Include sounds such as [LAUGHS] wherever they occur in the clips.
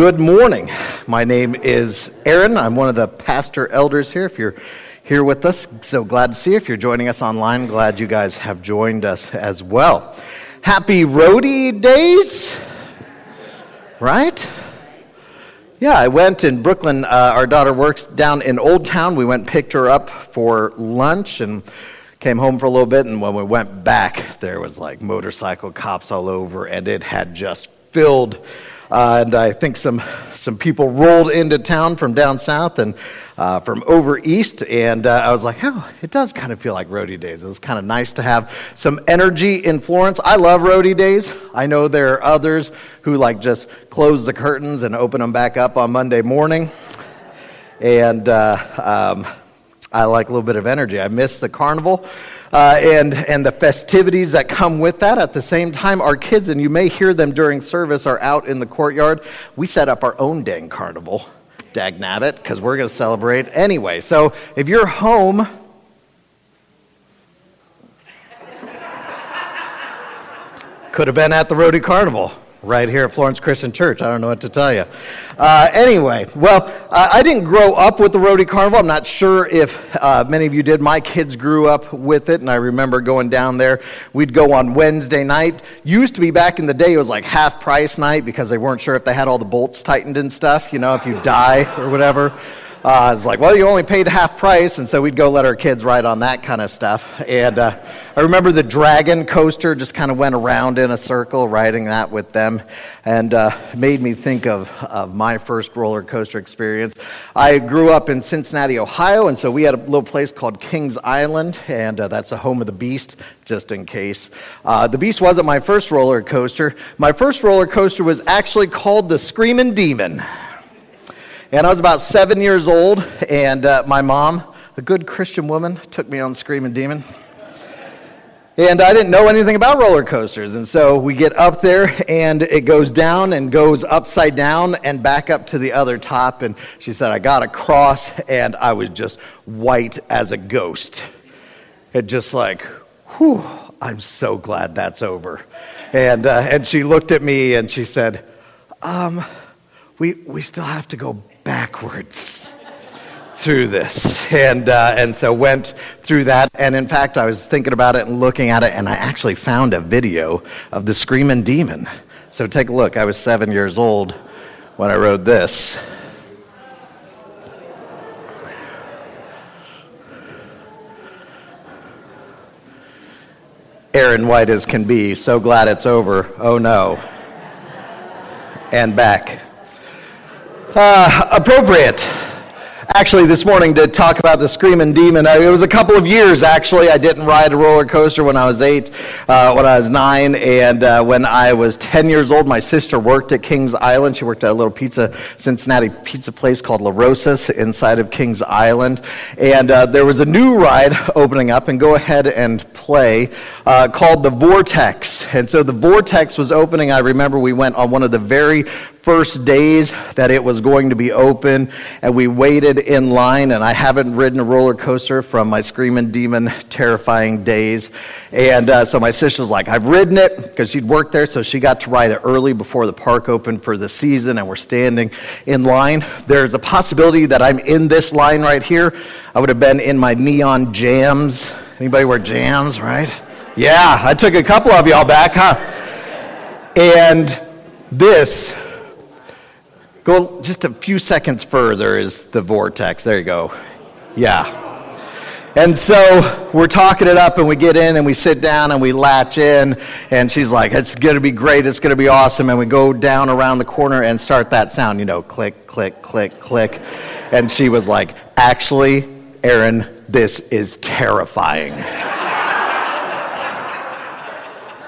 Good morning. My name is Aaron. I'm one of the pastor elders here. If you're here with us, so glad to see you. If you're joining us online, glad you guys have joined us as well. Happy Rhody days, right? Yeah, I went in Brooklyn. Uh, our daughter works down in Old Town. We went picked her up for lunch and came home for a little bit. And when we went back, there was like motorcycle cops all over, and it had just filled uh, and I think some, some people rolled into town from down south and uh, from over east. And uh, I was like, oh, it does kind of feel like Rhody days. It was kind of nice to have some energy in Florence. I love Rhody days. I know there are others who like just close the curtains and open them back up on Monday morning. And uh, um, I like a little bit of energy. I miss the carnival uh, and, and the festivities that come with that. At the same time, our kids, and you may hear them during service, are out in the courtyard. We set up our own dang carnival, dag nabbit, because we're going to celebrate anyway. So if you're home, [LAUGHS] could have been at the Rhody Carnival right here at Florence Christian Church. I don't know what to tell you. Uh, anyway, well, I didn't grow up with the Rhody Carnival. I'm not sure if uh, many of you did. My kids grew up with it, and I remember going down there. We'd go on Wednesday night. Used to be back in the day, it was like half price night because they weren't sure if they had all the bolts tightened and stuff, you know, if you die or whatever. Uh, it's like, well, you only paid half price, and so we'd go let our kids ride on that kind of stuff. And uh, I remember the dragon coaster just kind of went around in a circle, riding that with them, and uh, made me think of, of my first roller coaster experience. I grew up in Cincinnati, Ohio, and so we had a little place called Kings Island, and uh, that's the home of the Beast, just in case. Uh, the Beast wasn't my first roller coaster. My first roller coaster was actually called the Screaming Demon. And I was about seven years old, and uh, my mom, a good Christian woman, took me on Screaming Demon. And I didn't know anything about roller coasters. And so we get up there, and it goes down and goes upside down and back up to the other top. And she said, I got across, and I was just white as a ghost. It just like, whew, I'm so glad that's over. And, uh, and she looked at me and she said, um, we, we still have to go backwards through this. And, uh, and so went through that. And in fact, I was thinking about it and looking at it, and I actually found a video of the Screaming Demon. So take a look. I was seven years old when I wrote this. Aaron White as can be. So glad it's over. Oh no. And back uh, appropriate actually this morning to talk about the Screaming Demon. It was a couple of years, actually. I didn't ride a roller coaster when I was eight, uh, when I was nine, and uh, when I was 10 years old, my sister worked at Kings Island. She worked at a little pizza, Cincinnati pizza place called LaRosa's inside of Kings Island. And uh, there was a new ride [LAUGHS] opening up, and go ahead and play, uh, called the Vortex. And so the Vortex was opening. I remember we went on one of the very first days that it was going to be open, and we waited in line. And I haven't ridden a roller coaster from my screaming demon, terrifying days. And uh, so my sister was like, I've ridden it because she'd worked there, so she got to ride it early before the park opened for the season, and we're standing in line. There's a possibility that I'm in this line right here. I would have been in my neon jams. Anybody wear jams, right? Yeah, I took a couple of y'all back, huh? And this Go just a few seconds further is the vortex. There you go. Yeah. And so we're talking it up, and we get in and we sit down and we latch in. And she's like, It's going to be great. It's going to be awesome. And we go down around the corner and start that sound, you know, click, click, click, click. And she was like, Actually, Aaron, this is terrifying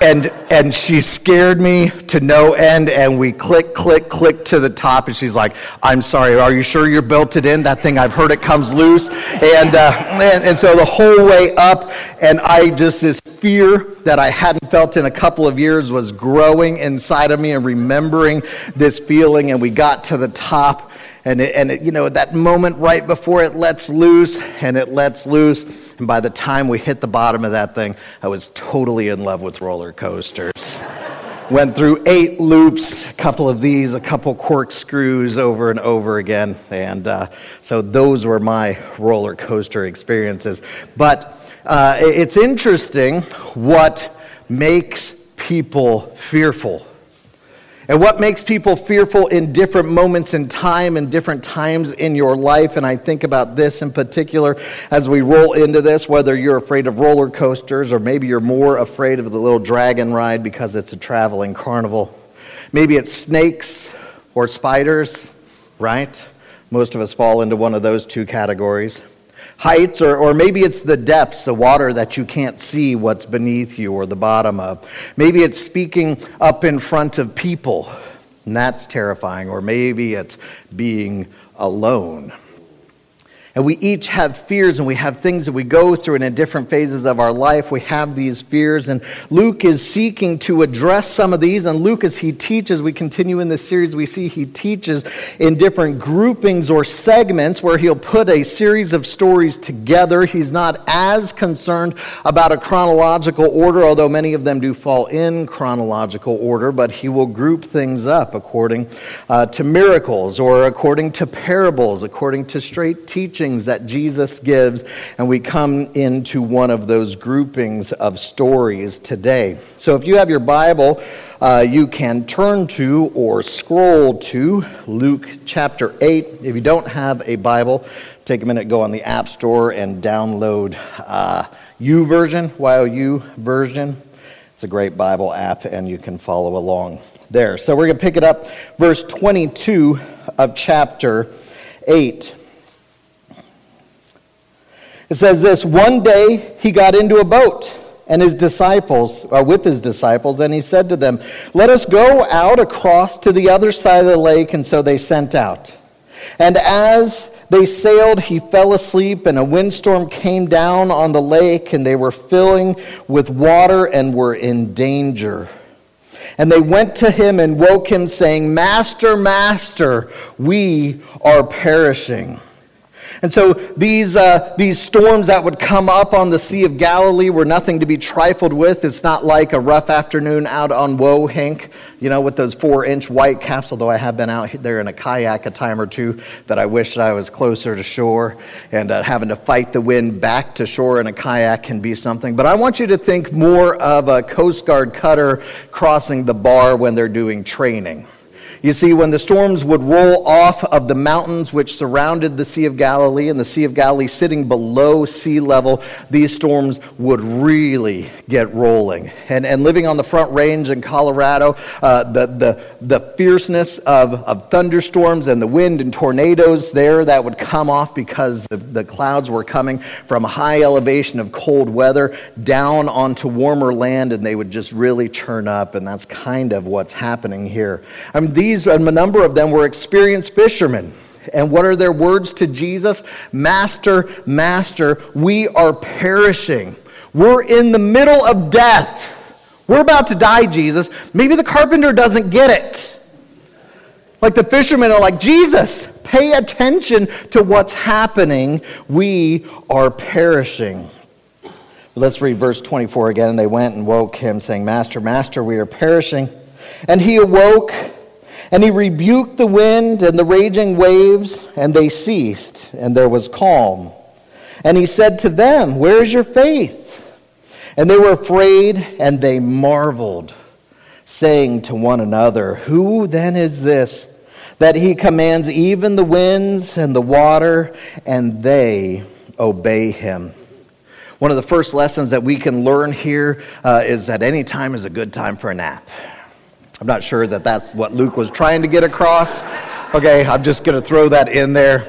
and and she scared me to no end and we click click click to the top and she's like i'm sorry are you sure you're it in? That thing i've heard it comes loose. And uh, and, and so the whole way up and i just this fear that i hadn't felt in a couple of years was growing inside of me and remembering this feeling and we got to the top and it, and it, you know that moment right before it lets loose and it lets loose and by the time we hit the bottom of that thing i was totally in love with roller coasters went through eight loops, a couple of these, a couple corkscrews over and over again. And uh, so those were my roller coaster experiences. But uh, it's interesting what makes people fearful. And what makes people fearful in different moments in time and different times in your life. And I think about this in particular as we roll into this, whether you're afraid of roller coasters or maybe you're more afraid of the little dragon ride because it's a traveling carnival. Maybe it's snakes or spiders, right? Most of us fall into one of those two categories heights, or, or maybe it's the depths, the water that you can't see what's beneath you or the bottom of. Maybe it's speaking up in front of people, and that's terrifying, or maybe it's being alone. And we each have fears and we have things that we go through, and in different phases of our life, we have these fears. And Luke is seeking to address some of these. And Luke, as he teaches, we continue in this series, we see he teaches in different groupings or segments where he'll put a series of stories together. He's not as concerned about a chronological order, although many of them do fall in chronological order, but he will group things up according uh, to miracles or according to parables, according to straight teaching teachings that Jesus gives, and we come into one of those groupings of stories today. So if you have your Bible, uh, you can turn to or scroll to Luke chapter 8. If you don't have a Bible, take a minute, go on the App Store and download uh, YouVersion, YOU version. It's a great Bible app, and you can follow along there. So we're going to pick it up, verse 22 of chapter 8. It says this One day he got into a boat and his disciples, uh, with his disciples, and he said to them, Let us go out across to the other side of the lake. And so they sent out. And as they sailed, he fell asleep, and a windstorm came down on the lake, and they were filling with water and were in danger. And they went to him and woke him, saying, Master, Master, we are perishing. And so these, uh, these storms that would come up on the Sea of Galilee were nothing to be trifled with. It's not like a rough afternoon out on Woahink, you know, with those four inch white caps, although I have been out there in a kayak a time or two that I wish I was closer to shore. And uh, having to fight the wind back to shore in a kayak can be something. But I want you to think more of a Coast Guard cutter crossing the bar when they're doing training. You see, when the storms would roll off of the mountains which surrounded the Sea of Galilee, and the Sea of Galilee sitting below sea level, these storms would really get rolling. And, and living on the front range in Colorado, uh, the, the, the fierceness of, of thunderstorms and the wind and tornadoes there that would come off because the, the clouds were coming from high elevation of cold weather down onto warmer land, and they would just really churn up. And that's kind of what's happening here. I mean, these these, a number of them were experienced fishermen. And what are their words to Jesus? Master, Master, we are perishing. We're in the middle of death. We're about to die, Jesus. Maybe the carpenter doesn't get it. Like the fishermen are like, Jesus, pay attention to what's happening. We are perishing. Let's read verse 24 again. And they went and woke him, saying, Master, Master, we are perishing. And he awoke and he rebuked the wind and the raging waves, and they ceased, and there was calm. And he said to them, Where is your faith? And they were afraid, and they marveled, saying to one another, Who then is this that he commands even the winds and the water, and they obey him? One of the first lessons that we can learn here uh, is that any time is a good time for a nap. I'm not sure that that's what Luke was trying to get across. Okay, I'm just going to throw that in there.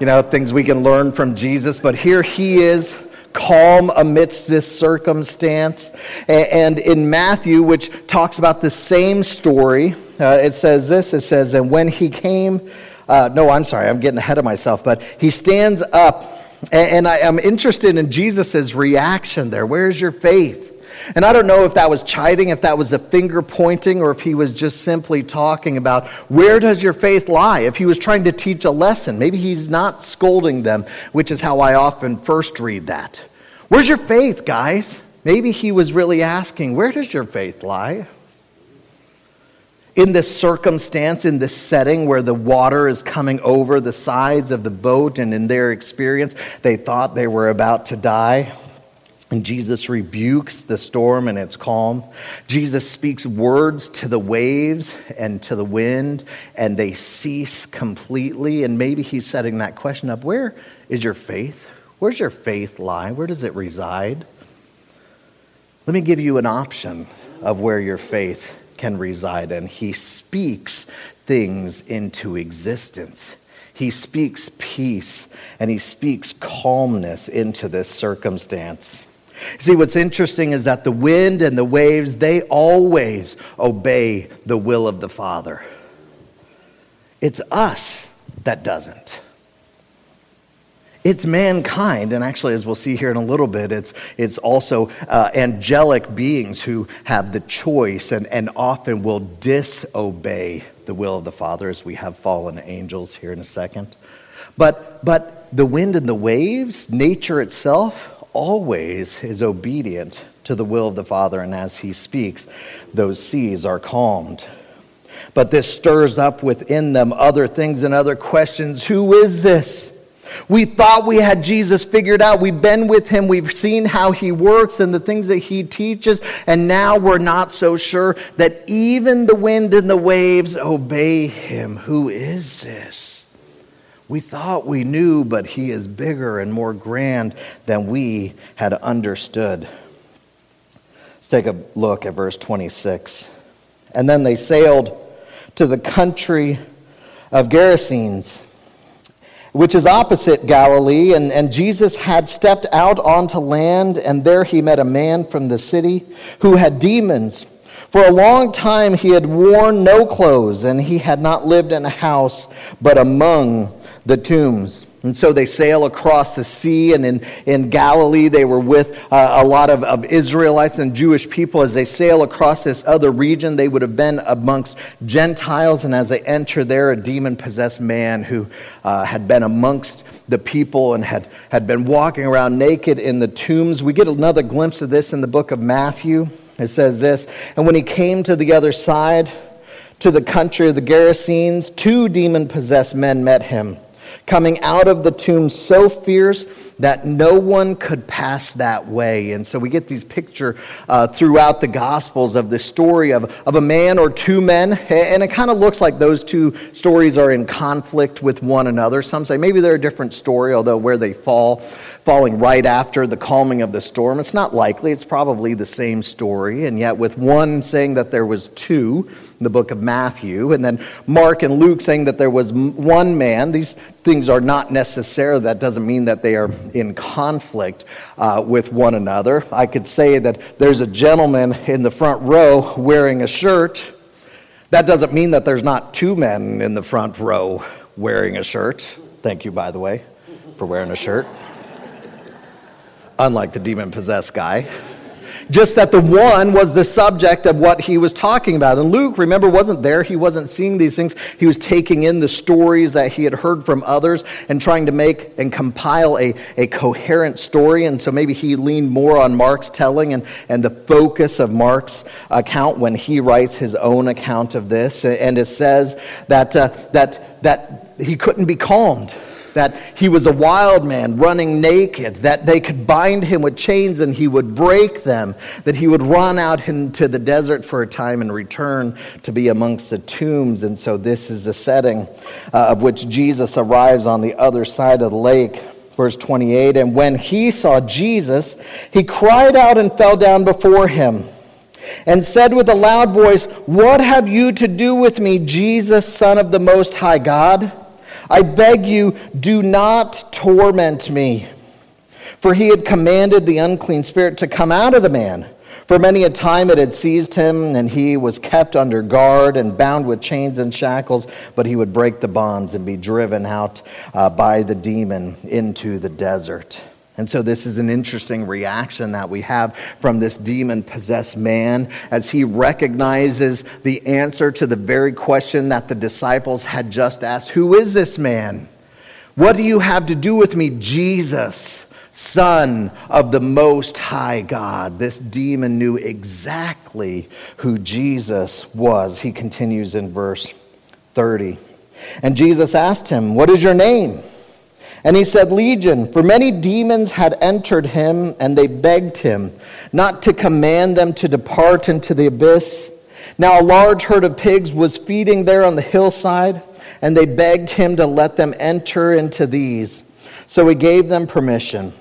You know, things we can learn from Jesus. But here he is, calm amidst this circumstance. And in Matthew, which talks about the same story, uh, it says this it says, And when he came, uh, no, I'm sorry, I'm getting ahead of myself, but he stands up. And I am interested in Jesus' reaction there. Where's your faith? And I don't know if that was chiding, if that was a finger pointing, or if he was just simply talking about where does your faith lie? If he was trying to teach a lesson, maybe he's not scolding them, which is how I often first read that. Where's your faith, guys? Maybe he was really asking, where does your faith lie? in this circumstance, in this setting where the water is coming over the sides of the boat, and in their experience, they thought they were about to die. And Jesus rebukes the storm and its calm. Jesus speaks words to the waves and to the wind, and they cease completely. And maybe he's setting that question up where is your faith? Where's your faith lie? Where does it reside? Let me give you an option of where your faith can reside. And he speaks things into existence. He speaks peace and he speaks calmness into this circumstance. See, what's interesting is that the wind and the waves, they always obey the will of the Father. It's us that doesn't. It's mankind, and actually, as we'll see here in a little bit, it's, it's also uh, angelic beings who have the choice and, and often will disobey the will of the Father, as we have fallen angels here in a second. But, but the wind and the waves, nature itself, always is obedient to the will of the Father, and as he speaks, those seas are calmed. But this stirs up within them other things and other questions. Who is this? We thought we had Jesus figured out. We've been with him. We've seen how he works and the things that he teaches. And now we're not so sure that even the wind and the waves obey him. Who is this? We thought we knew, but he is bigger and more grand than we had understood. Let's take a look at verse 26. And then they sailed to the country of Gerasenes, which is opposite Galilee. And, and Jesus had stepped out onto land, and there he met a man from the city who had demons. For a long time he had worn no clothes, and he had not lived in a house, but among the tombs. And so they sail across the sea, and in, in Galilee, they were with uh, a lot of, of Israelites and Jewish people. As they sail across this other region, they would have been amongst Gentiles, and as they enter there, a demon possessed man who uh, had been amongst the people and had, had been walking around naked in the tombs. We get another glimpse of this in the book of Matthew. It says this And when he came to the other side, to the country of the Gerasenes, two demon possessed men met him coming out of the tomb so fierce that no one could pass that way. And so we get these picture uh, throughout the Gospels of the story of, of a man or two men. And it kind of looks like those two stories are in conflict with one another. Some say maybe they're a different story, although where they fall, falling right after the calming of the storm, it's not likely. It's probably the same story. And yet, with one saying that there was two, the book of Matthew, and then Mark and Luke saying that there was one man. These things are not necessary. That doesn't mean that they are in conflict uh, with one another. I could say that there's a gentleman in the front row wearing a shirt. That doesn't mean that there's not two men in the front row wearing a shirt. Thank you, by the way, for wearing a shirt. Unlike the demon possessed guy just that the one was the subject of what he was talking about. And Luke, remember, wasn't there. He wasn't seeing these things. He was taking in the stories that he had heard from others and trying to make and compile a, a coherent story. And so maybe he leaned more on Mark's telling and, and the focus of Mark's account when he writes his own account of this. And it says that, uh, that, that he couldn't be calmed that he was a wild man running naked, that they could bind him with chains and he would break them, that he would run out into the desert for a time and return to be amongst the tombs. And so, this is the setting uh, of which Jesus arrives on the other side of the lake. Verse 28 And when he saw Jesus, he cried out and fell down before him and said with a loud voice, What have you to do with me, Jesus, Son of the Most High God? I beg you, do not torment me. For he had commanded the unclean spirit to come out of the man. For many a time it had seized him, and he was kept under guard and bound with chains and shackles, but he would break the bonds and be driven out uh, by the demon into the desert. And so, this is an interesting reaction that we have from this demon possessed man as he recognizes the answer to the very question that the disciples had just asked Who is this man? What do you have to do with me, Jesus, Son of the Most High God. This demon knew exactly who Jesus was. He continues in verse 30. And Jesus asked him, What is your name? And he said, Legion, for many demons had entered him, and they begged him not to command them to depart into the abyss. Now a large herd of pigs was feeding there on the hillside, and they begged him to let them enter into these. So he gave them permission.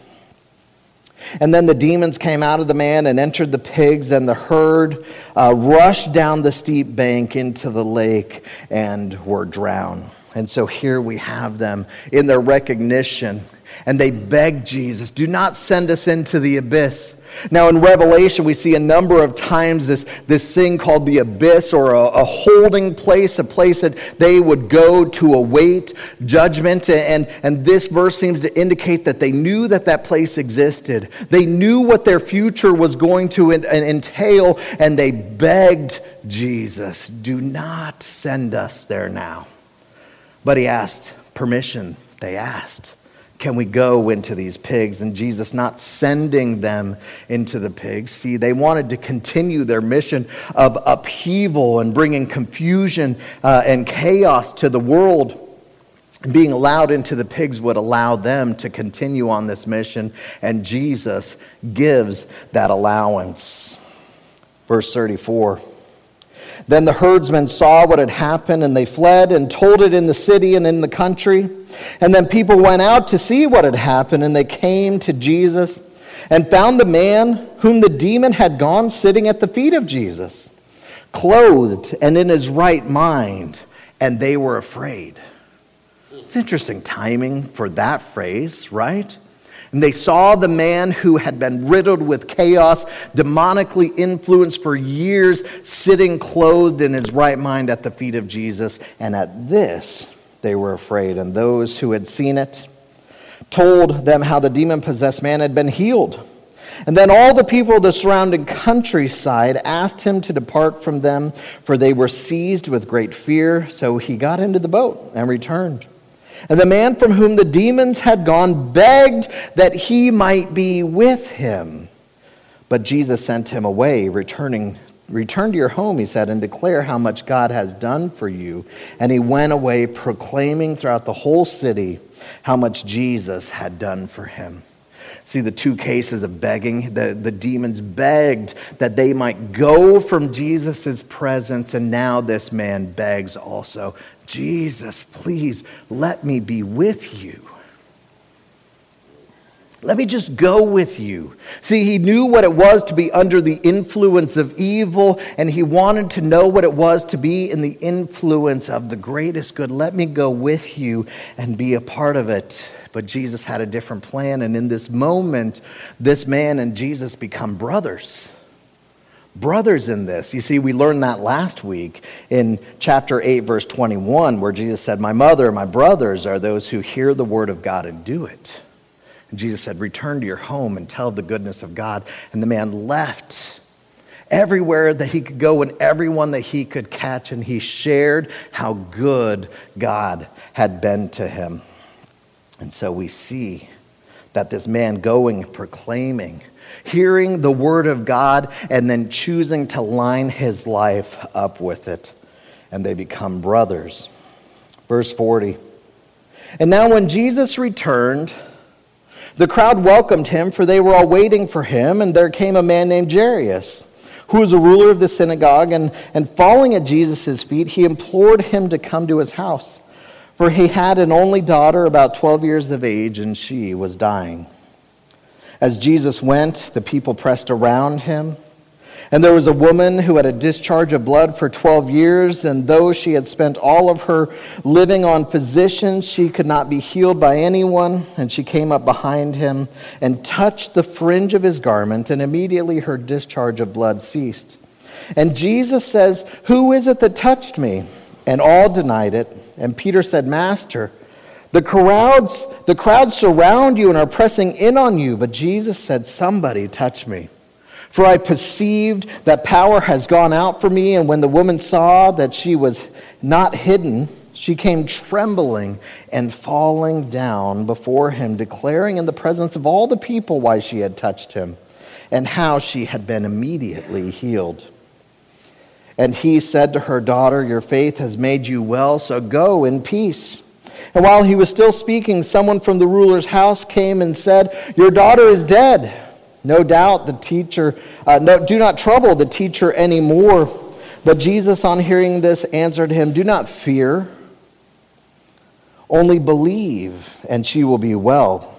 And then the demons came out of the man and entered the pigs, and the herd uh, rushed down the steep bank into the lake and were drowned. And so here we have them in their recognition. And they beg Jesus, do not send us into the abyss. Now, in Revelation, we see a number of times this, this thing called the abyss or a, a, holding place, a place that they would go to await judgment. And, and this verse seems to indicate that they knew that that place existed. They knew what their future was going to entail, and they begged Jesus, do not send us there now. But he asked permission. They asked, Can we go into these pigs? And Jesus not sending them into the pigs. See, they wanted to continue their mission of upheaval and bringing confusion uh, and chaos to the world. Being allowed into the pigs would allow them to continue on this mission, and Jesus gives that allowance. Verse 34. Then the herdsmen saw what had happened, and they fled and told it in the city and in the country. And then people went out to see what had happened, and they came to Jesus and found the man whom the demon had gone sitting at the feet of Jesus, clothed and in his right mind, and they were afraid. It's interesting timing for that phrase, right? And they saw the man who had been riddled with chaos, demonically influenced for years, sitting clothed in his right mind at the feet of Jesus. And at this, they were afraid. And those who had seen it told them how the demon possessed man had been healed. And then all the people of the surrounding countryside asked him to depart from them, for they were seized with great fear. So he got into the boat and returned. And the man from whom the demons had gone begged that he might be with him. But Jesus sent him away, returning Return to your home, he said, and declare how much God has done for you. And he went away proclaiming throughout the whole city how much Jesus had done for him. See the two cases of begging. The, the demons begged that they might go from Jesus' presence, and now this man begs also Jesus, please let me be with you. Let me just go with you. See, he knew what it was to be under the influence of evil, and he wanted to know what it was to be in the influence of the greatest good. Let me go with you and be a part of it. But Jesus had a different plan, and in this moment, this man and Jesus become brothers brothers in this. You see, we learned that last week in chapter 8, verse 21, where Jesus said, My mother and my brothers are those who hear the word of God and do it. And Jesus said, Return to your home and tell the goodness of God. And the man left everywhere that he could go and everyone that he could catch, and he shared how good God had been to him. And so we see that this man going proclaiming hearing the word of God and then choosing to line his life up with it. And they become brothers. Verse 40. And now, when Jesus returned, the crowd welcomed him, for they were all waiting for him. And there came a man named Jairus, who was a ruler of the synagogue. And, and falling at Jesus' feet, he implored him to come to his house. For he had an only daughter, about 12 years of age, and she was dying. As Jesus went, the people pressed around him. And there was a woman who had a discharge of blood for 12 years, and though she had spent all of her living on physicians, she could not be healed by anyone. And she came up behind him and touched the fringe of his garment, and immediately her discharge of blood ceased. And Jesus says, Who is it that touched me? And all denied it. And Peter said, Master, the crowds, the crowds surround you and are pressing in on you, but Jesus said, Somebody touch me. For I perceived that power has gone out from me, and when the woman saw that she was not hidden, she came trembling and falling down before him, declaring in the presence of all the people why she had touched him and how she had been immediately healed. And he said to her, Daughter, your faith has made you well, so go in peace. And while he was still speaking, someone from the ruler's house came and said, Your daughter is dead. No doubt the teacher, uh, no, do not trouble the teacher anymore. But Jesus, on hearing this, answered him, Do not fear, only believe, and she will be well.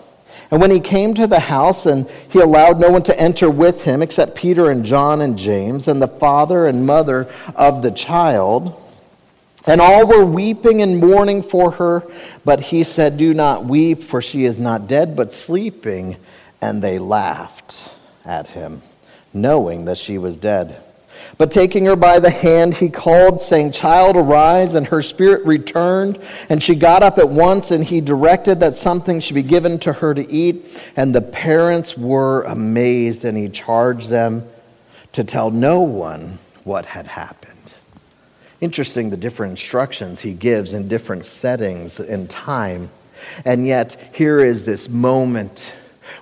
And when he came to the house, and he allowed no one to enter with him except Peter and John and James, and the father and mother of the child, and all were weeping and mourning for her. But he said, Do not weep, for she is not dead, but sleeping. And they laughed at him, knowing that she was dead. But taking her by the hand, he called, saying, Child, arise. And her spirit returned, and she got up at once, and he directed that something should be given to her to eat. And the parents were amazed, and he charged them to tell no one what had happened. Interesting the different instructions he gives in different settings and time. And yet, here is this moment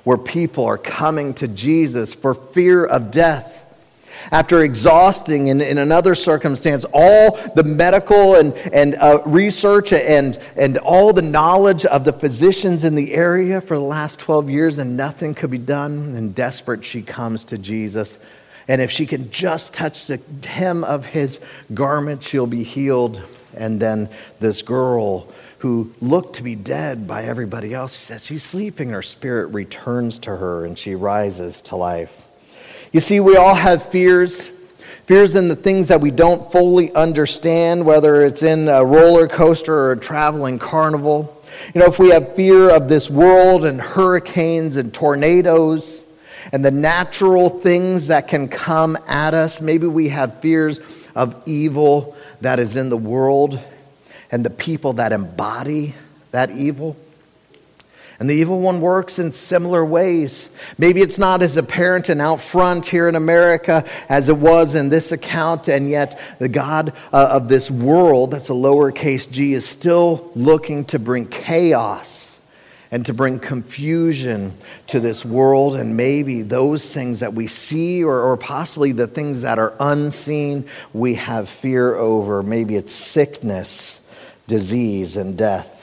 where people are coming to Jesus for fear of death after exhausting in, in another circumstance all the medical and, and uh, research and, and all the knowledge of the physicians in the area for the last 12 years, and nothing could be done, and desperate she comes to Jesus. And if she can just touch the hem of his garment, she'll be healed. And then this girl who looked to be dead by everybody else, she says she's sleeping. Her spirit returns to her and she rises to life. You see, we all have fears. Fears in the things that we don't fully understand, whether it's in a roller coaster or a traveling carnival. You know, if we have fear of this world and hurricanes and tornadoes and the natural things that can come at us, maybe we have fears of evil that is in the world and the people that embody that evil. And the evil one works in similar ways. Maybe it's not as apparent and out front here in America as it was in this account, and yet the God uh, of this world, that's a lowercase g, is still looking to bring chaos and to bring confusion to this world. And maybe those things that we see, or, or possibly the things that are unseen, we have fear over. Maybe it's sickness, disease, and death.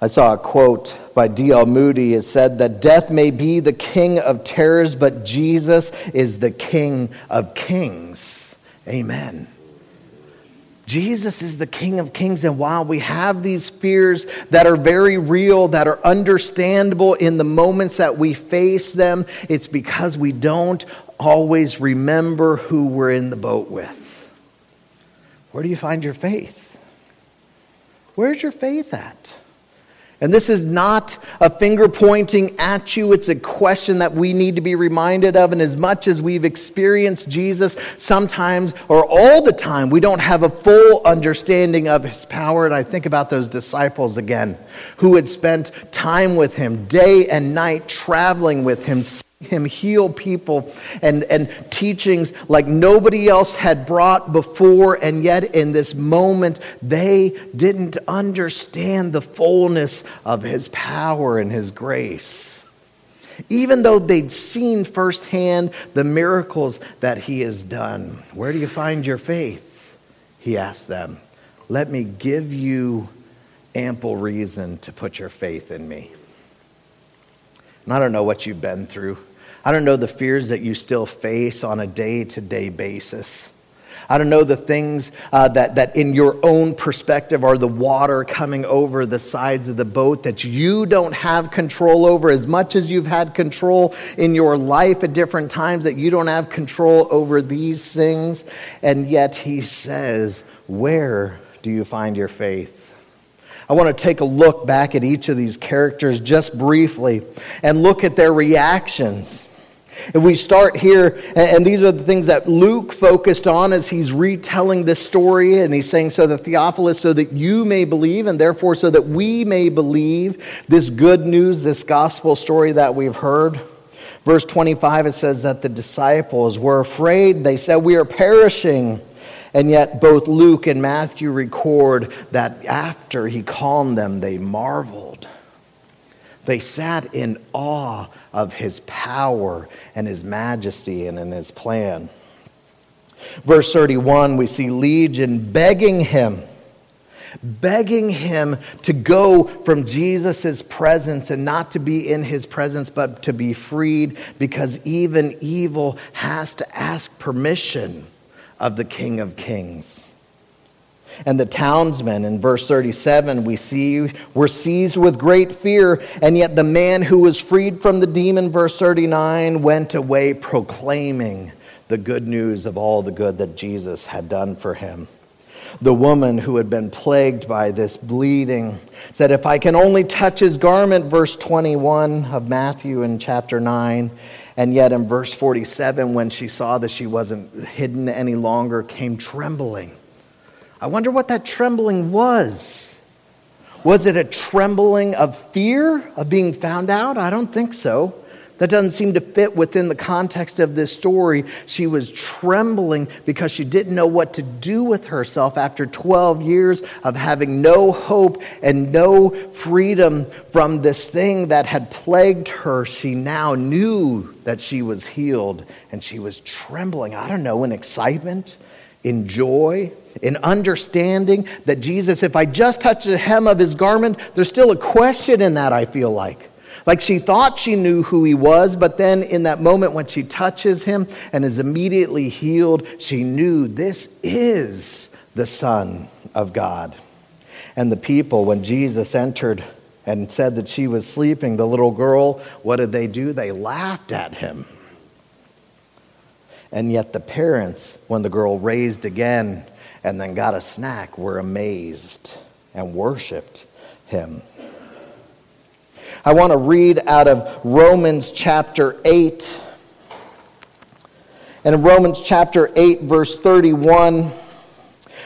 I saw a quote by D.L. Moody. It said that death may be the king of terrors, but Jesus is the king of kings. Amen. Jesus is the King of Kings, and while we have these fears that are very real, that are understandable in the moments that we face them, it's because we don't always remember who we're in the boat with. Where do you find your faith? Where's your faith at? And this is not a finger pointing at you. It's a question that we need to be reminded of. And as much as we've experienced Jesus, sometimes or all the time, we don't have a full understanding of his power. And I think about those disciples again who had spent time with him day and night, traveling with him, him heal people and, and teachings like nobody else had brought before, and yet in this moment, they didn't understand the fullness of his power and his grace. Even though they'd seen firsthand the miracles that he has done. Where do you find your faith? He asked them. Let me give you ample reason to put your faith in me. And I don't know what you've been through. I don't know the fears that you still face on a day to day basis. I don't know the things uh, that, that, in your own perspective, are the water coming over the sides of the boat that you don't have control over as much as you've had control in your life at different times, that you don't have control over these things. And yet, he says, Where do you find your faith? I want to take a look back at each of these characters just briefly and look at their reactions. If we start here, and these are the things that Luke focused on as he's retelling this story, and he's saying, so that Theophilus, so that you may believe, and therefore so that we may believe this good news, this gospel story that we've heard. Verse 25, it says that the disciples were afraid. They said, We are perishing. And yet, both Luke and Matthew record that after he calmed them, they marveled. They sat in awe of his power and his majesty and in his plan. Verse 31, we see Legion begging him, begging him to go from Jesus' presence and not to be in his presence, but to be freed, because even evil has to ask permission of the King of Kings. And the townsmen in verse 37, we see, were seized with great fear. And yet the man who was freed from the demon, verse 39, went away proclaiming the good news of all the good that Jesus had done for him. The woman who had been plagued by this bleeding said, If I can only touch his garment, verse 21 of Matthew in chapter 9. And yet in verse 47, when she saw that she wasn't hidden any longer, came trembling. I wonder what that trembling was. Was it a trembling of fear of being found out? I don't think so. That doesn't seem to fit within the context of this story. She was trembling because she didn't know what to do with herself after 12 years of having no hope and no freedom from this thing that had plagued her. She now knew that she was healed and she was trembling. I don't know, in excitement, in joy, in understanding that Jesus, if I just touch the hem of his garment, there's still a question in that, I feel like. Like she thought she knew who he was, but then in that moment when she touches him and is immediately healed, she knew this is the Son of God. And the people, when Jesus entered and said that she was sleeping, the little girl, what did they do? They laughed at him. And yet the parents, when the girl raised again and then got a snack, were amazed and worshiped him. I want to read out of Romans chapter 8. And in Romans chapter 8, verse 31,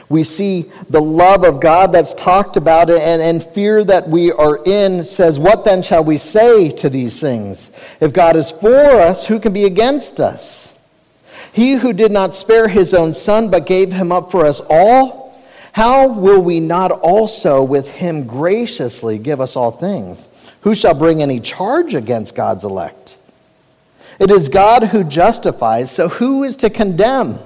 we see the love of God that's talked about and, and fear that we are in says, What then shall we say to these things? If God is for us, who can be against us? He who did not spare his own son, but gave him up for us all, how will we not also with him graciously give us all things? Who shall bring any charge against God's elect? It is God who justifies, so who is to condemn?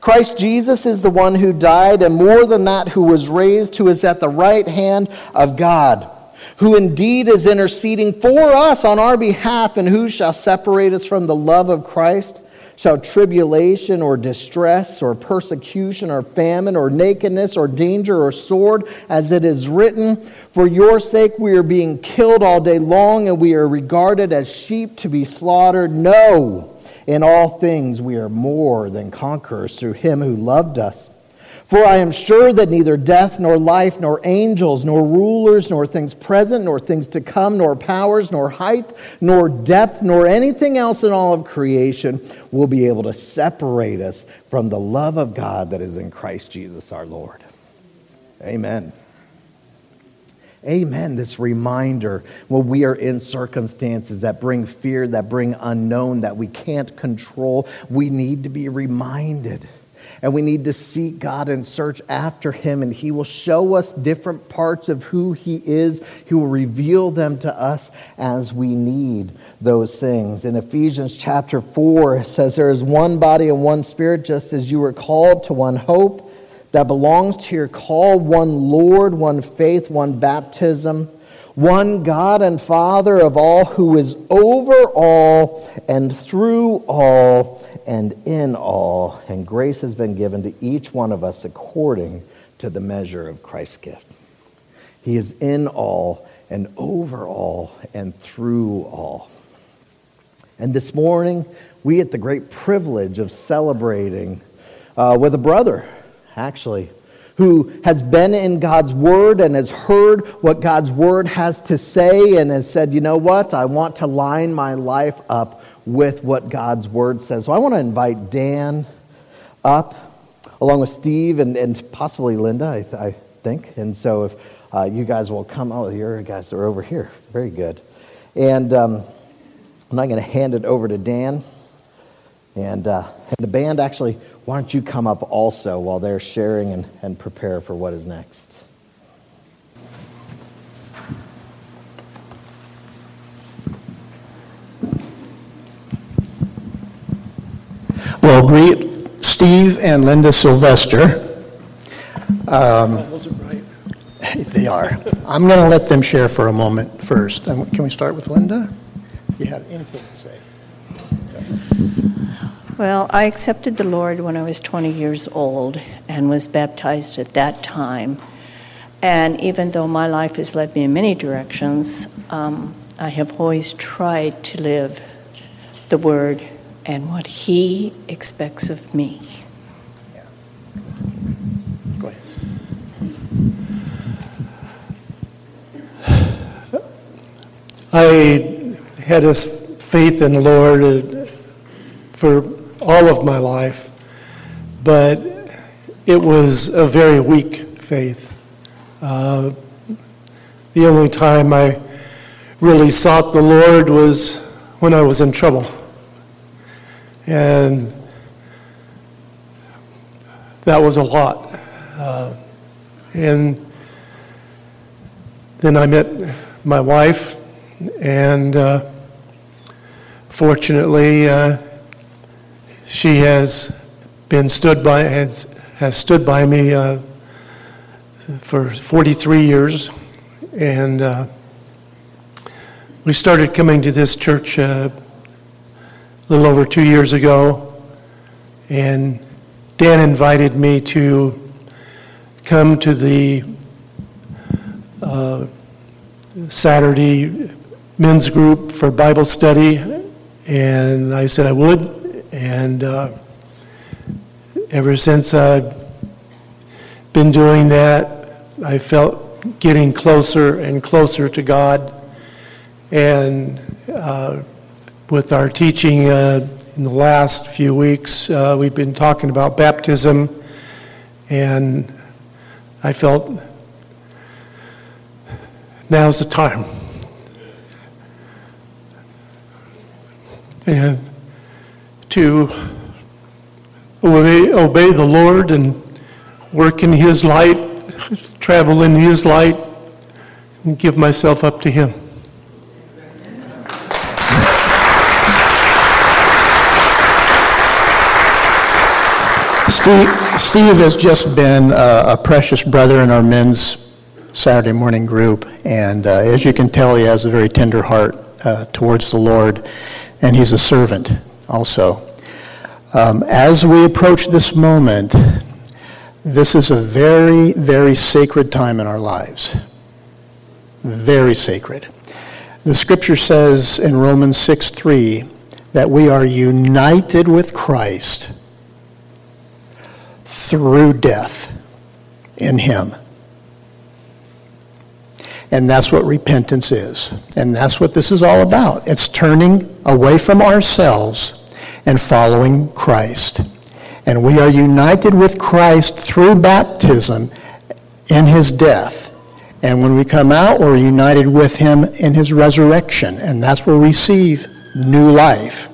Christ Jesus is the one who died, and more than that, who was raised, who is at the right hand of God, who indeed is interceding for us on our behalf, and who shall separate us from the love of Christ? Shall tribulation or distress or persecution or famine or nakedness or danger or sword, as it is written, For your sake we are being killed all day long, and we are regarded as sheep to be slaughtered. No, in all things we are more than conquerors through him who loved us. For I am sure that neither death, nor life, nor angels, nor rulers, nor things present, nor things to come, nor powers, nor height, nor depth, nor anything else in all of creation will be able to separate us from the love of God that is in Christ Jesus our Lord. Amen. Amen. This reminder when we are in circumstances that bring fear, that bring unknown, that we can't control, we need to be reminded and we need to seek God and search after Him, and He will show us different parts of who He is. He will reveal them to us as we need those things. In Ephesians chapter 4, it says, There is one body and one spirit, just as you were called to one hope that belongs to your call, one Lord, one faith, one baptism one God and Father of all, who is over all and through all and in all. And grace has been given to each one of us according to the measure of Christ's gift. He is in all and over all and through all. And this morning, we had the great privilege of celebrating uh, with a brother, actually, who has been in God's Word and has heard what God's Word has to say and has said, you know what, I want to line my life up with what God's Word says. So I want to invite Dan up, along with Steve and, and possibly Linda, I, I think. And so if uh, you guys will come, oh, your guys are over here. Very good. And um, I'm not going to hand it over to Dan. And, uh, the band actually why don't you come up also while they're sharing and, and prepare for what is next? Well, greet Steve and Linda Sylvester. Um, they are. I'm going to let them share for a moment first. Um, can we start with Linda? You have anything to say? Well, I accepted the Lord when I was 20 years old and was baptized at that time. And even though my life has led me in many directions, um, I have always tried to live the Word and what He expects of me. Yeah. Go ahead. I had a faith in the Lord for all of my life, but it was a very weak faith. Uh, the only time I really sought the Lord was when I was in trouble. And that was a lot. Uh, and then I met my wife, and uh, fortunately, uh, she has been stood by has, has stood by me uh, for 43 years, and uh, we started coming to this church uh, a little over two years ago, and Dan invited me to come to the uh, Saturday men's group for Bible study, and I said I would. And uh, ever since I've been doing that, I felt getting closer and closer to God. And uh, with our teaching uh, in the last few weeks, uh, we've been talking about baptism, and I felt now's the time. And to obey, obey the Lord and work in His light, travel in His light, and give myself up to Him. Steve, Steve has just been uh, a precious brother in our men's Saturday morning group, and uh, as you can tell, he has a very tender heart uh, towards the Lord, and he's a servant also. Um, as we approach this moment, this is a very, very sacred time in our lives. Very sacred. The scripture says in Romans 6 3 that we are united with Christ through death in Him. And that's what repentance is. And that's what this is all about. It's turning away from ourselves and following Christ. And we are united with Christ through baptism in his death. And when we come out, we're united with him in his resurrection. And that's where we receive new life.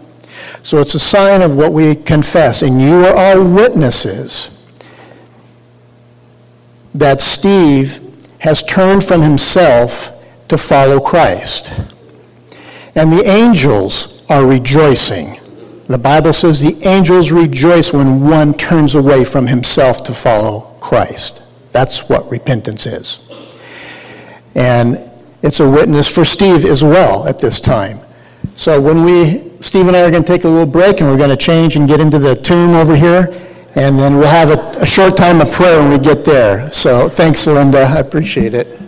So it's a sign of what we confess. And you are all witnesses that Steve has turned from himself to follow Christ. And the angels are rejoicing. The Bible says the angels rejoice when one turns away from himself to follow Christ. That's what repentance is. And it's a witness for Steve as well at this time. So when we, Steve and I are going to take a little break and we're going to change and get into the tomb over here. And then we'll have a, a short time of prayer when we get there. So thanks, Linda. I appreciate it.